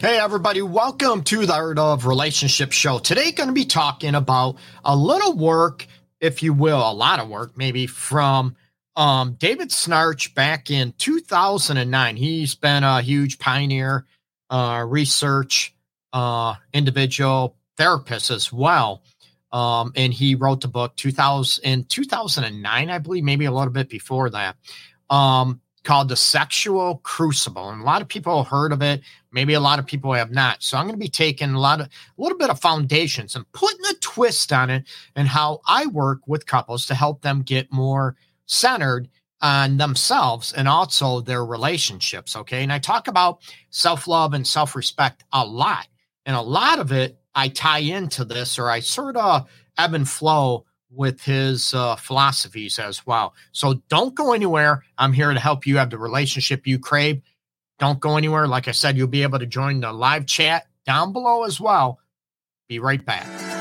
Hey, everybody, welcome to the Art of Relationship Show. Today, going to be talking about a little work, if you will, a lot of work, maybe from um, David Schnarch back in 2009. He's been a huge pioneer, uh, research uh, individual therapist as well. Um, and he wrote the book 2000 in 2009, I believe, maybe a little bit before that. Um, called The Sexual Crucible. And a lot of people have heard of it. Maybe a lot of people have not. So I'm going to be taking a lot of a little bit of foundations and putting a twist on it and how I work with couples to help them get more centered on themselves and also their relationships. Okay. And I talk about self-love and self-respect a lot. And a lot of it I tie into this or I sort of ebb and flow with his uh, philosophies as well. So don't go anywhere. I'm here to help you have the relationship you crave. Don't go anywhere. Like I said, you'll be able to join the live chat down below as well. Be right back.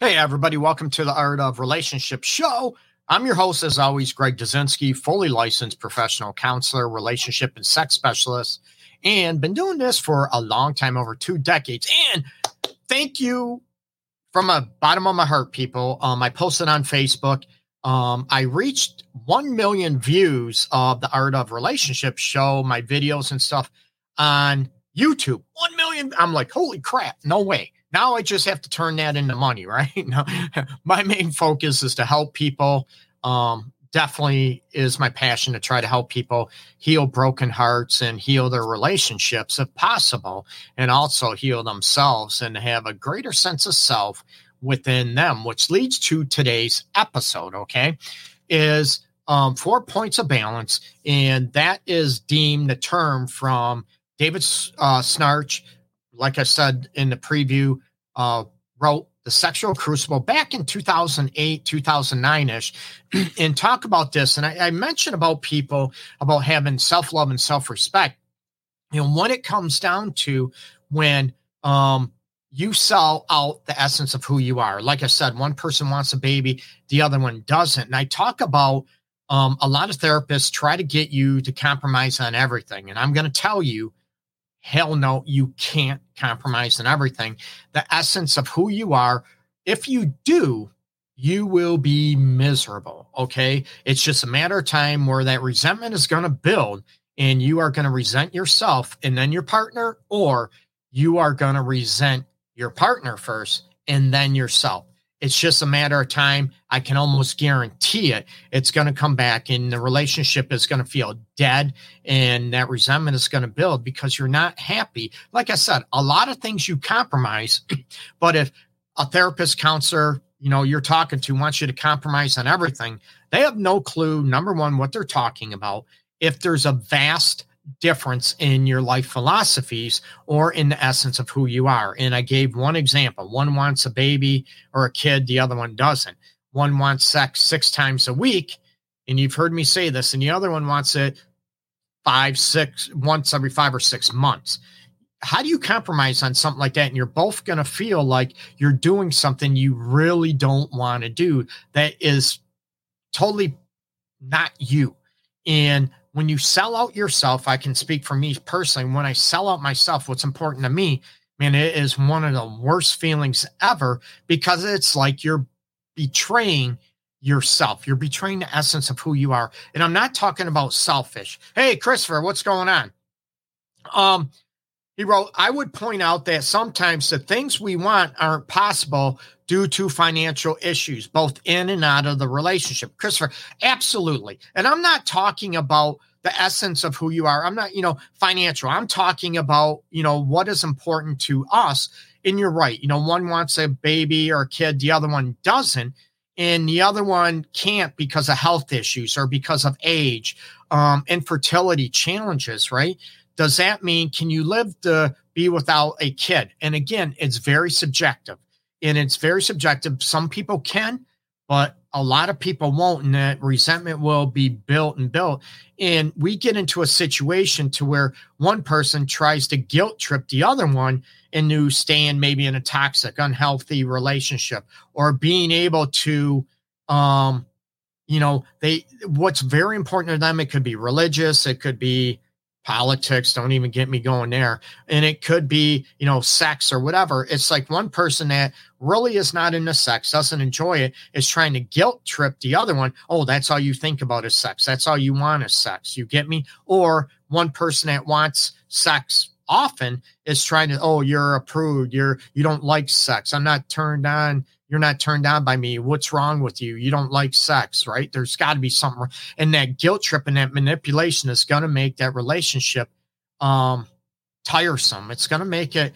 Hey, everybody, welcome to the Art of Relationship Show. I'm your host, as always, Greg Dudzinski, fully licensed professional counselor, relationship and sex specialist, and been doing this for a long time over two decades. And thank you from the bottom of my heart, people. Um, I posted on Facebook. Um, I reached 1 million views of the Art of Relationship show, my videos and stuff on YouTube. 1 million. I'm like, holy crap, no way. Now I just have to turn that into money, right? now, my main focus is to help people. Um, definitely is my passion to try to help people heal broken hearts and heal their relationships if possible, and also heal themselves and have a greater sense of self within them, which leads to today's episode. Okay, is um, four points of balance, and that is deemed the term from David uh, Schnarch like I said in the preview, uh, wrote The Sexual Crucible back in 2008, 2009 ish, and talk about this. And I, I mentioned about people about having self love and self respect. You know, when it comes down to when um, you sell out the essence of who you are. Like I said, one person wants a baby, the other one doesn't. And I talk about um, a lot of therapists try to get you to compromise on everything. And I'm going to tell you, hell no, you can't compromise on everything. The essence of who you are, if you do, you will be miserable. Okay. It's just a matter of time where that resentment is going to build and you are going to resent yourself and then your partner, or you are going to resent your partner first and then yourself. It's just a matter of time. I can almost guarantee it. It's going to come back and the relationship is going to feel dead and that resentment is going to build because you're not happy. Like I said, a lot of things you compromise, but if a therapist, counselor, you know, you're talking to wants you to compromise on everything, they have no clue, number one, what they're talking about. If there's a vast difference in your life philosophies or in the essence of who you are. And I gave one example. One wants a baby or a kid, the other one doesn't. One wants sex six times a week, and you've heard me say this, and the other one wants it five, six, once every five or six months. How do you compromise on something like that? And you're both going to feel like you're doing something you really don't want to do that is totally not you. And when you sell out yourself, I can speak for me personally. When I sell out myself, what's important to me, man, it is one of the worst feelings ever because it's like you're betraying yourself. You're betraying the essence of who you are. And I'm not talking about selfish. Hey, Christopher, what's going on? Um, he wrote, I would point out that sometimes the things we want aren't possible due to financial issues, both in and out of the relationship. Christopher, absolutely. And I'm not talking about the essence of who you are. I'm not, you know, financial. I'm talking about, you know, what is important to us. And you're right. You know, one wants a baby or a kid, the other one doesn't. And the other one can't because of health issues or because of age, um, infertility challenges, right? Does that mean can you live to be without a kid? And again, it's very subjective and it's very subjective. Some people can, but a lot of people won't, and that resentment will be built and built. And we get into a situation to where one person tries to guilt trip the other one into staying maybe in a toxic, unhealthy relationship or being able to, um, you know, they what's very important to them. It could be religious, it could be politics don't even get me going there and it could be you know sex or whatever it's like one person that really is not into sex doesn't enjoy it is trying to guilt trip the other one oh that's all you think about is sex that's all you want is sex you get me or one person that wants sex often is trying to oh you're a prude you're you don't like sex i'm not turned on you're not turned on by me. What's wrong with you? You don't like sex, right? There's got to be something. And that guilt trip and that manipulation is going to make that relationship um, tiresome. It's going to make it,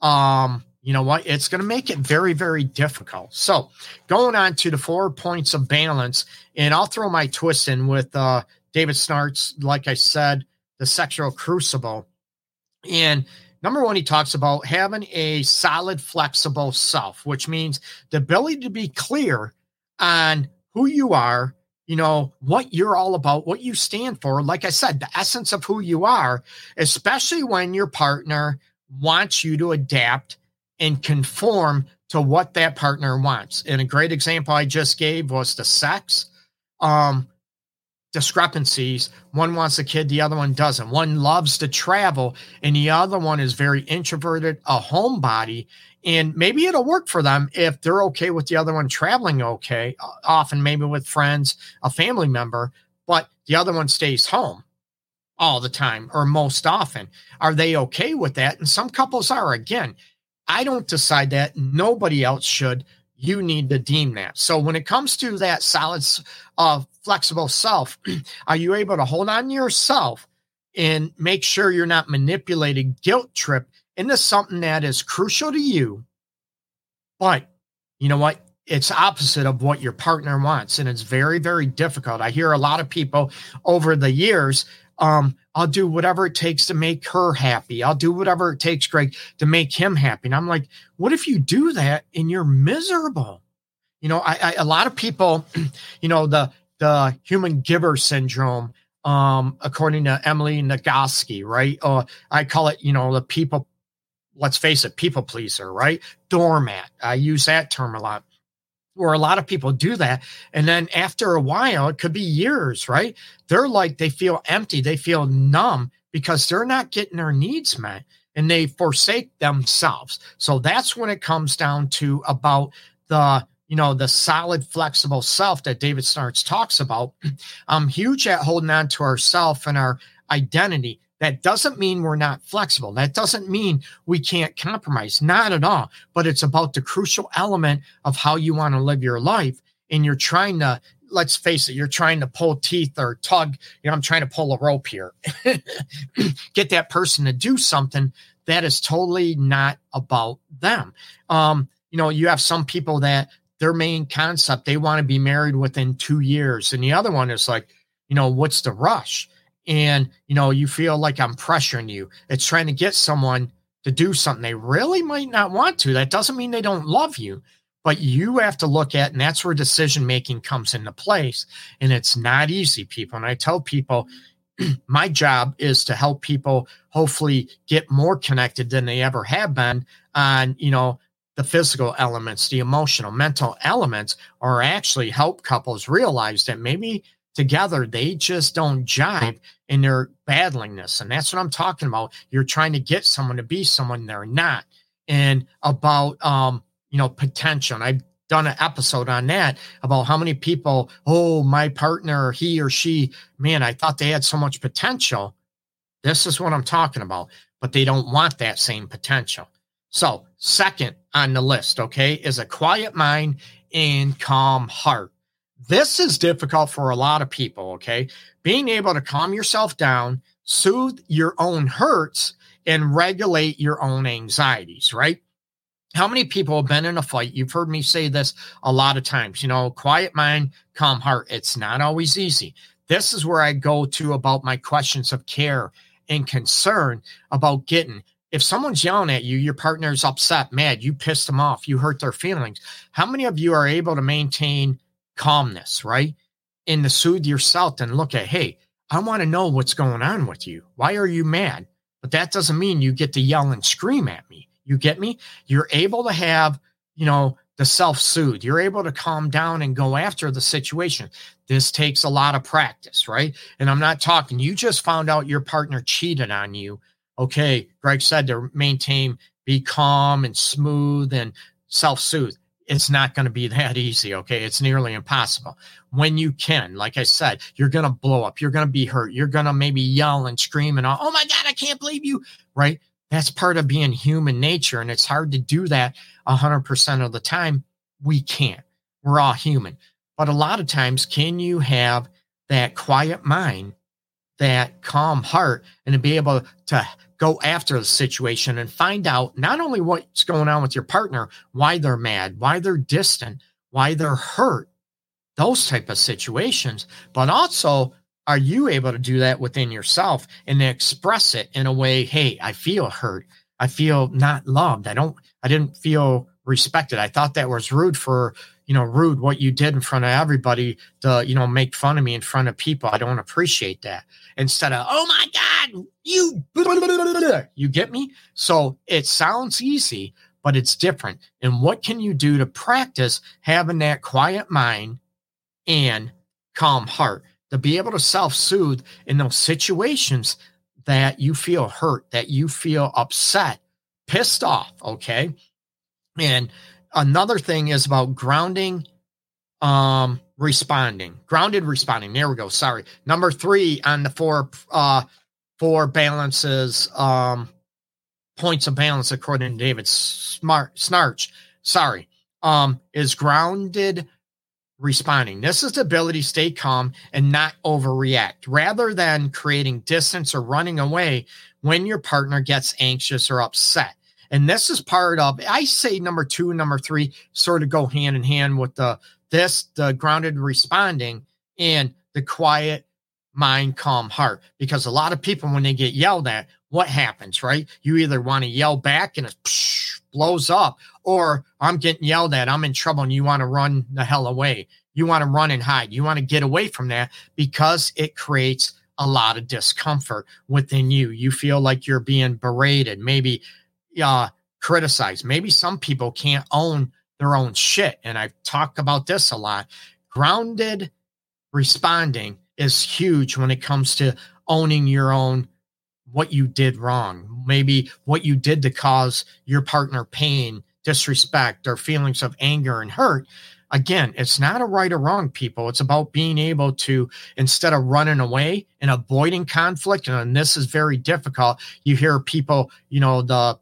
um, you know what? It's going to make it very, very difficult. So, going on to the four points of balance, and I'll throw my twist in with uh, David Schnarch's, like I said, the sexual crucible. And Number one, he talks about having a solid, flexible self, which means the ability to be clear on who you are, you know, what you're all about, what you stand for. Like I said, the essence of who you are, especially when your partner wants you to adapt and conform to what that partner wants. And a great example I just gave was the sex. Um, discrepancies. One wants a kid, the other one doesn't. One loves to travel, and the other one is very introverted, a homebody. And maybe it'll work for them if they're okay with the other one traveling okay, often maybe with friends, a family member, but the other one stays home all the time or most often. Are they okay with that? And some couples are. Again, I don't decide that. Nobody else should you need to deem that. So when it comes to that solid, uh, flexible self, are you able to hold on to yourself and make sure you're not manipulating guilt trip into something that is crucial to you? But you know what? It's opposite of what your partner wants. And it's very, very difficult. I hear a lot of people over the years um, I'll do whatever it takes to make her happy. I'll do whatever it takes, Greg, to make him happy. And I'm like, what if you do that and you're miserable? You know, I, I a lot of people, you know, the the human giver syndrome, um, according to Emily Nagoski, right? Uh, I call it, you know, the people. Let's face it, people pleaser, right? Doormat. I use that term a lot where a lot of people do that. And then after a while, it could be years, right? They're like, they feel empty, they feel numb because they're not getting their needs met and they forsake themselves. So that's when it comes down to about the you know the solid flexible self that David Schnarch's talks about i'm huge at holding on to ourself and our identity that doesn't mean we're not flexible. That doesn't mean we can't compromise, not at all. But it's about the crucial element of how you want to live your life. And you're trying to, let's face it, you're trying to pull teeth or tug. You know, I'm trying to pull a rope here. Get that person to do something that is totally not about them. Um, you know, you have some people that their main concept, they want to be married within two years. And the other one is like, you know, what's the rush? And you know you feel like i'm pressuring you. It's trying to get someone to do something they really might not want to. That doesn't mean they don't love you but you have to look at and that's where decision making comes into place and it's not easy people. And i tell people my job is to help people hopefully get more connected than they ever have been on you know the physical elements the emotional mental elements or actually help couples realize that maybe together, they just don't jive and they're battling this. And that's what I'm talking about. You're trying to get someone to be someone they're not. And about, um, you know, potential. And I've done an episode on that about how many people, oh, my partner, he or she, man, I thought they had so much potential. This is what I'm talking about, but they don't want that same potential. So, second on the list, okay, is a quiet mind and calm heart. This is difficult for a lot of people, okay? Being able to calm yourself down, soothe your own hurts, and regulate your own anxieties, right? How many people have been in a fight? You've heard me say this a lot of times, you know, quiet mind, calm heart. It's not always easy. This is where I go to about my questions of care and concern about getting if someone's yelling at you, your partner's upset, mad, you pissed them off, you hurt their feelings. How many of you are able to maintain calmness, right? And to soothe yourself and look at, hey, I want to know what's going on with you. Why are you mad? But that doesn't mean you get to yell and scream at me. You get me? You're able to have, you know, the self soothe. You're able to calm down and go after the situation. This takes a lot of practice, right? And I'm not talking, you just found out your partner cheated on you. Okay. Greg said to maintain, be calm and smooth and self soothe it's not going to be that easy. Okay. It's nearly impossible. When you can, like I said, you're going to blow up. You're going to be hurt. You're going to maybe yell and scream and, oh my God, I can't believe you. Right. That's part of being human nature. And it's hard to do that 100% of the time. We can't. We're all human. But a lot of times, can you have that quiet mind, that calm heart, and to be able to go after the situation and find out not only what's going on with your partner, why they're mad, why they're distant, why they're hurt, those type of situations, but also are you able to do that within yourself and express it in a way, hey, I feel hurt. I feel not loved. I don't I didn't feel respected. I thought that was rude for, you know, rude what you did in front of everybody to, you know, make fun of me in front of people. I don't appreciate that. Instead of, oh my God, you, you get me? So it sounds easy, but it's different. And what can you do to practice having that quiet mind and calm heart to be able to self soothe in those situations that you feel hurt, that you feel upset, pissed off? Okay. And another thing is about grounding um responding grounded responding. There we go. Sorry. Number three on the four uh four balances um points of balance according to david smart Schnarch. Sorry. Um is grounded responding. This is the ability to stay calm and not overreact. Rather than creating distance or running away when your partner gets anxious or upset and this is part of, I say number two number three sort of go hand in hand with the, this, the grounded responding and the quiet mind, calm heart. Because a lot of people, when they get yelled at, what happens, right? You either want to yell back and it blows up, or I'm getting yelled at, I'm in trouble, and you want to run the hell away. You want to run and hide. You want to get away from that because it creates a lot of discomfort within you. You feel like you're being berated, maybe uh, criticized. Maybe some people can't own their own shit. And I've talked about this a lot. Grounded responding is huge when it comes to owning your own what you did wrong, maybe what you did to cause your partner pain, disrespect, or feelings of anger and hurt. Again, it's not a right or wrong, people. It's about being able to, instead of running away and avoiding conflict, and this is very difficult. You hear people, you know, the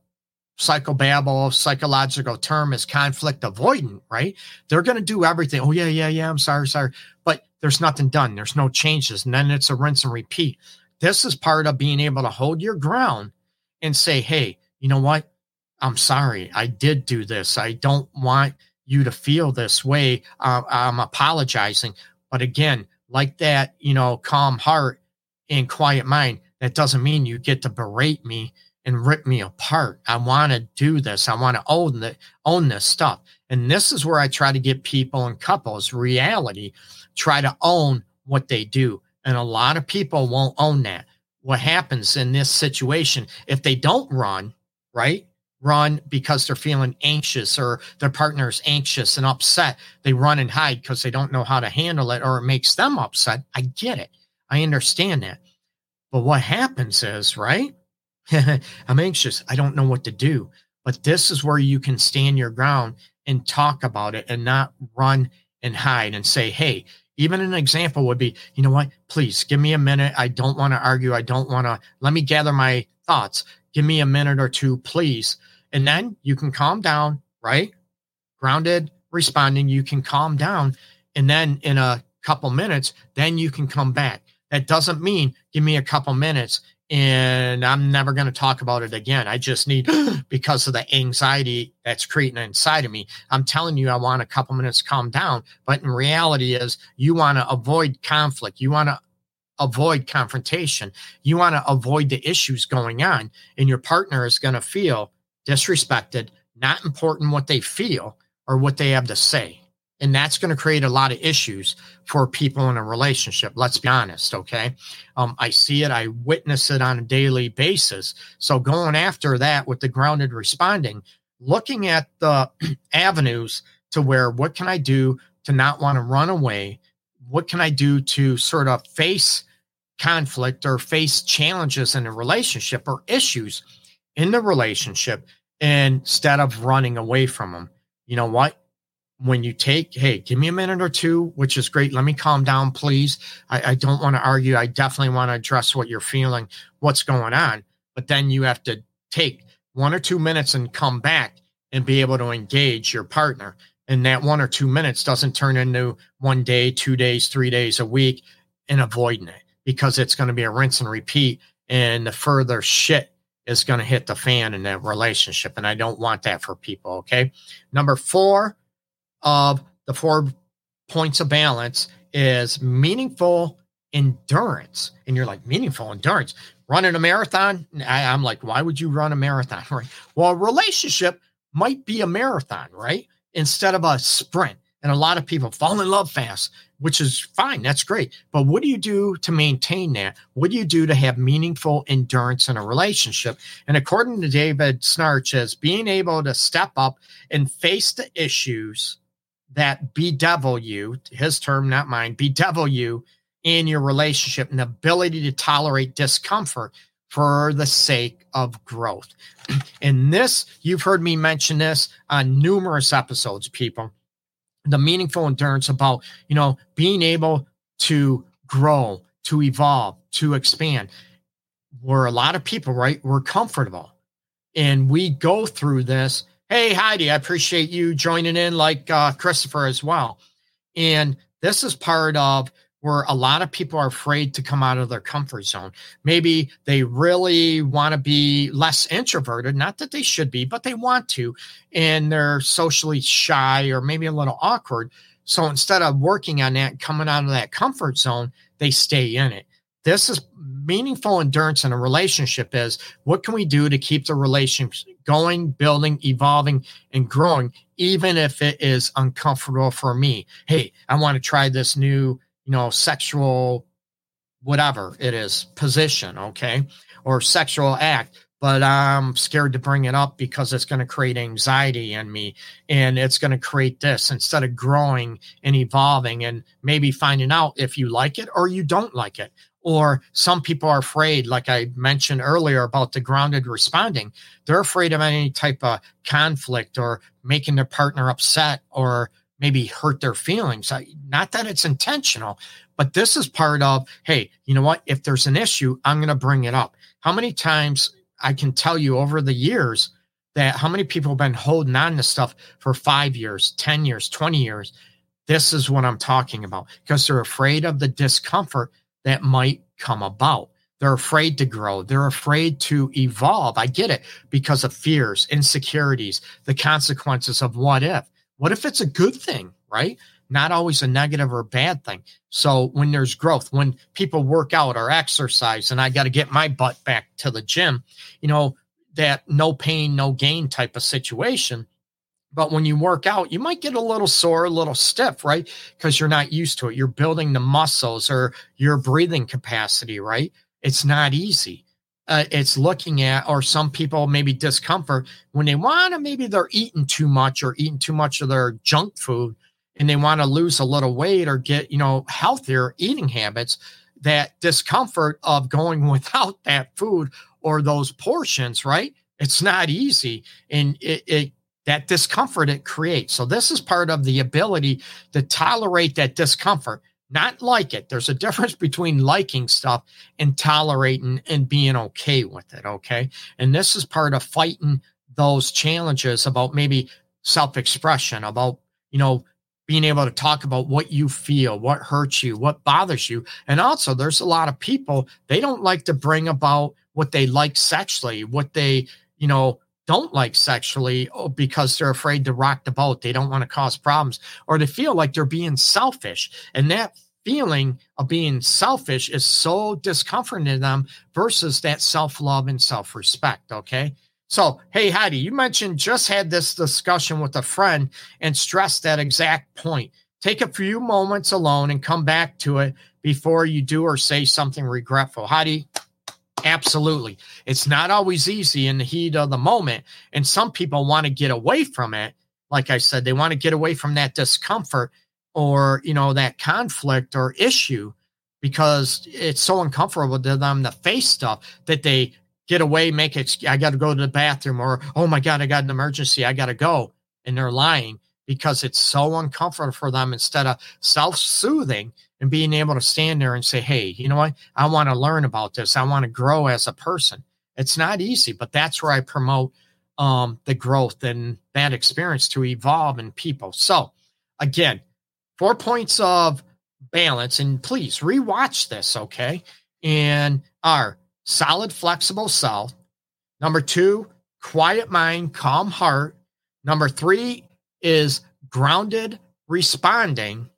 psychobabble psychological term is conflict avoidant, right? They're going to do everything. Oh, yeah, yeah, yeah. I'm sorry, sorry. But there's nothing done. There's no changes. And then it's a rinse and repeat. This is part of being able to hold your ground and say, hey, you know what? I'm sorry. I did do this. I don't want you to feel this way. Uh, I'm apologizing. But again, like that, you know, calm heart and quiet mind, that doesn't mean you get to berate me and rip me apart. I want to do this. I want to own the, own this stuff. And this is where I try to get people and couples reality, try to own what they do. And a lot of people won't own that. What happens in this situation, if they don't run, right? Run because they're feeling anxious or their partner's anxious and upset. They run and hide because they don't know how to handle it or it makes them upset. I get it. I understand that. But what happens is, right? I'm anxious. I don't know what to do. But this is where you can stand your ground and talk about it and not run and hide and say, hey, even an example would be, you know what? Please give me a minute. I don't want to argue. I don't want to, let me gather my thoughts. Give me a minute or two, please. And then you can calm down, right? Grounded, responding, you can calm down. And then in a couple minutes, then you can come back. That doesn't mean give me a couple minutes and I'm never going to talk about it again. I just need, because of the anxiety that's creating inside of me. I'm telling you, I want a couple minutes to calm down. But in reality, is you want to avoid conflict. You want to avoid confrontation. You want to avoid the issues going on, and your partner is going to feel disrespected, not important what they feel or what they have to say. And that's going to create a lot of issues for people in a relationship. Let's be honest. Okay. Um, I see it. I witness it on a daily basis. So going after that with the grounded responding, looking at the avenues to where what can I do to not want to run away? What can I do to sort of face conflict or face challenges in a relationship or issues in the relationship instead of running away from them? You know what? When you take, hey, give me a minute or two, which is great. Let me calm down, please. I, I don't want to argue. I definitely want to address what you're feeling, what's going on. But then you have to take one or two minutes and come back and be able to engage your partner. And that one or two minutes doesn't turn into one day, two days, three days, a week and avoiding it because it's going to be a rinse and repeat. And the further shit is going to hit the fan in that relationship. And I don't want that for people. Okay. Number four, of the four points of balance is meaningful endurance. And you're like, meaningful endurance? Running a marathon? I, am like, why would you run a marathon? Right. Well, a relationship might be a marathon, right? Instead of a sprint. And a lot of people fall in love fast, which is fine. That's great. But what do you do to maintain that? What do you do to have meaningful endurance in a relationship? And according to David Schnarch, as being able to step up and face the issues that bedevil you, his term, not mine, bedevil you in your relationship and ability to tolerate discomfort for the sake of growth. And this, you've heard me mention this on numerous episodes, people. The meaningful endurance about, you know, being able to grow, to evolve, to expand. Where a lot of people, right, we're comfortable. And we go through this Hey, Heidi, I appreciate you joining in, like uh, Christopher as well. And this is part of where a lot of people are afraid to come out of their comfort zone. Maybe they really want to be less introverted, not that they should be, but they want to, and they're socially shy or maybe a little awkward. So instead of working on that, coming out of that comfort zone, they stay in it. This is meaningful endurance in a relationship is what can we do to keep the relationship going, building, evolving, and growing, even if it is uncomfortable for me. Hey, I want to try this new, you know, sexual, whatever it is, position, okay, or sexual act. But I'm scared to bring it up because it's going to create anxiety in me and it's going to create this instead of growing and evolving and maybe finding out if you like it or you don't like it or some people are afraid like i mentioned earlier about the grounded responding they're afraid of any type of conflict or making their partner upset or maybe hurt their feelings. Not that it's intentional but this is part of hey you know what? If there's an issue i'm going to bring it up. How many times i can tell you over the years that how many people have been holding on to stuff for five years 10 years 20 years? This is what i'm talking about because they're afraid of the discomfort that might come about. They're afraid to grow. They're afraid to evolve. I get it because of fears, insecurities, the consequences of what if. What if it's a good thing, right? Not always a negative or bad thing. So when there's growth, when people work out or exercise, and I got to get my butt back to the gym, you know, that no pain, no gain type of situation but when you work out, you might get a little sore, a little stiff, right? Because you're not used to it. You're building the muscles or your breathing capacity, right? It's not easy. Uh, it's looking at, or some people maybe discomfort when they want to, maybe they're eating too much or eating too much of their junk food and they want to lose a little weight or get, you know, healthier eating habits. That discomfort of going without that food or those portions, right? It's not easy. And it, it that discomfort it creates. So, this is part of the ability to tolerate that discomfort, not like it. There's a difference between liking stuff and tolerating and being okay with it. Okay. And this is part of fighting those challenges about maybe self expression, about, you know, being able to talk about what you feel, what hurts you, what bothers you. And also, there's a lot of people, they don't like to bring about what they like sexually, what they, you know, don't like sexually oh, because they're afraid to rock the boat. They don't want to cause problems or they feel like they're being selfish. And that feeling of being selfish is so discomforting to them versus that self love and self respect. Okay. So, hey, Heidi, you mentioned just had this discussion with a friend and stressed that exact point. Take a few moments alone and come back to it before you do or say something regretful. Heidi, absolutely. It's not always easy in the heat of the moment. And some people want to get away from it. Like I said, they want to get away from that discomfort or, you know, that conflict or issue because it's so uncomfortable to them to face stuff that they get away, make it, I got to go to the bathroom, or, oh my God, I got an emergency, I got to go. And they're lying because it's so uncomfortable for them instead of self soothing and being able to stand there and say, hey, you know what? I want to learn about this. I want to grow as a person. It's not easy, but that's where I promote um, the growth and that experience to evolve in people. So, again, four points of balance, and please rewatch this, okay? And are solid, flexible self. Number two, quiet mind, calm heart. Number three is grounded responding.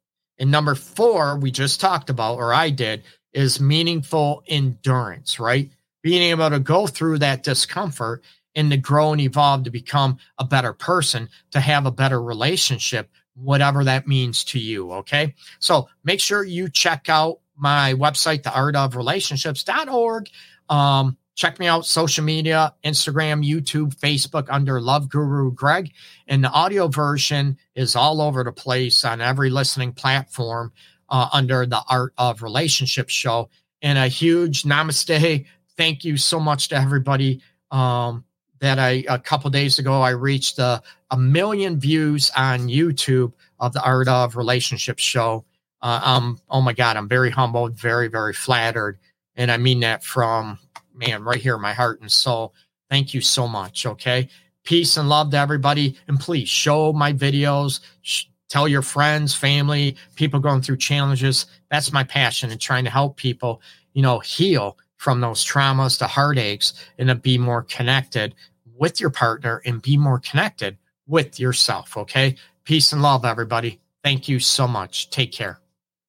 And number four, we just talked about, or I did, is meaningful endurance, right? Being able to go through that discomfort and to grow and evolve to become a better person, to have a better relationship, whatever that means to you. Okay. So make sure you check out my website, theartofrelationships.org. Um, check me out social media instagram youtube facebook under love guru greg. And the audio version is all over the place on every listening platform uh, under the art of relationship show. And a huge namaste. Thank you so much to everybody um, that i a couple days ago i reached a, a, million views on youtube of the art of relationship show. Uh, um, oh my god i'm very humbled very very flattered. And i mean that from man, right here, my heart and soul. Thank you so much. Okay. Peace and love to everybody. And please show my videos, sh- tell your friends, family, people going through challenges. That's my passion and trying to help people, you know, heal from those traumas, the heartaches, and to be more connected with your partner and be more connected with yourself. Okay. Peace and love, everybody. Thank you so much. Take care.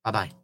Bye bye.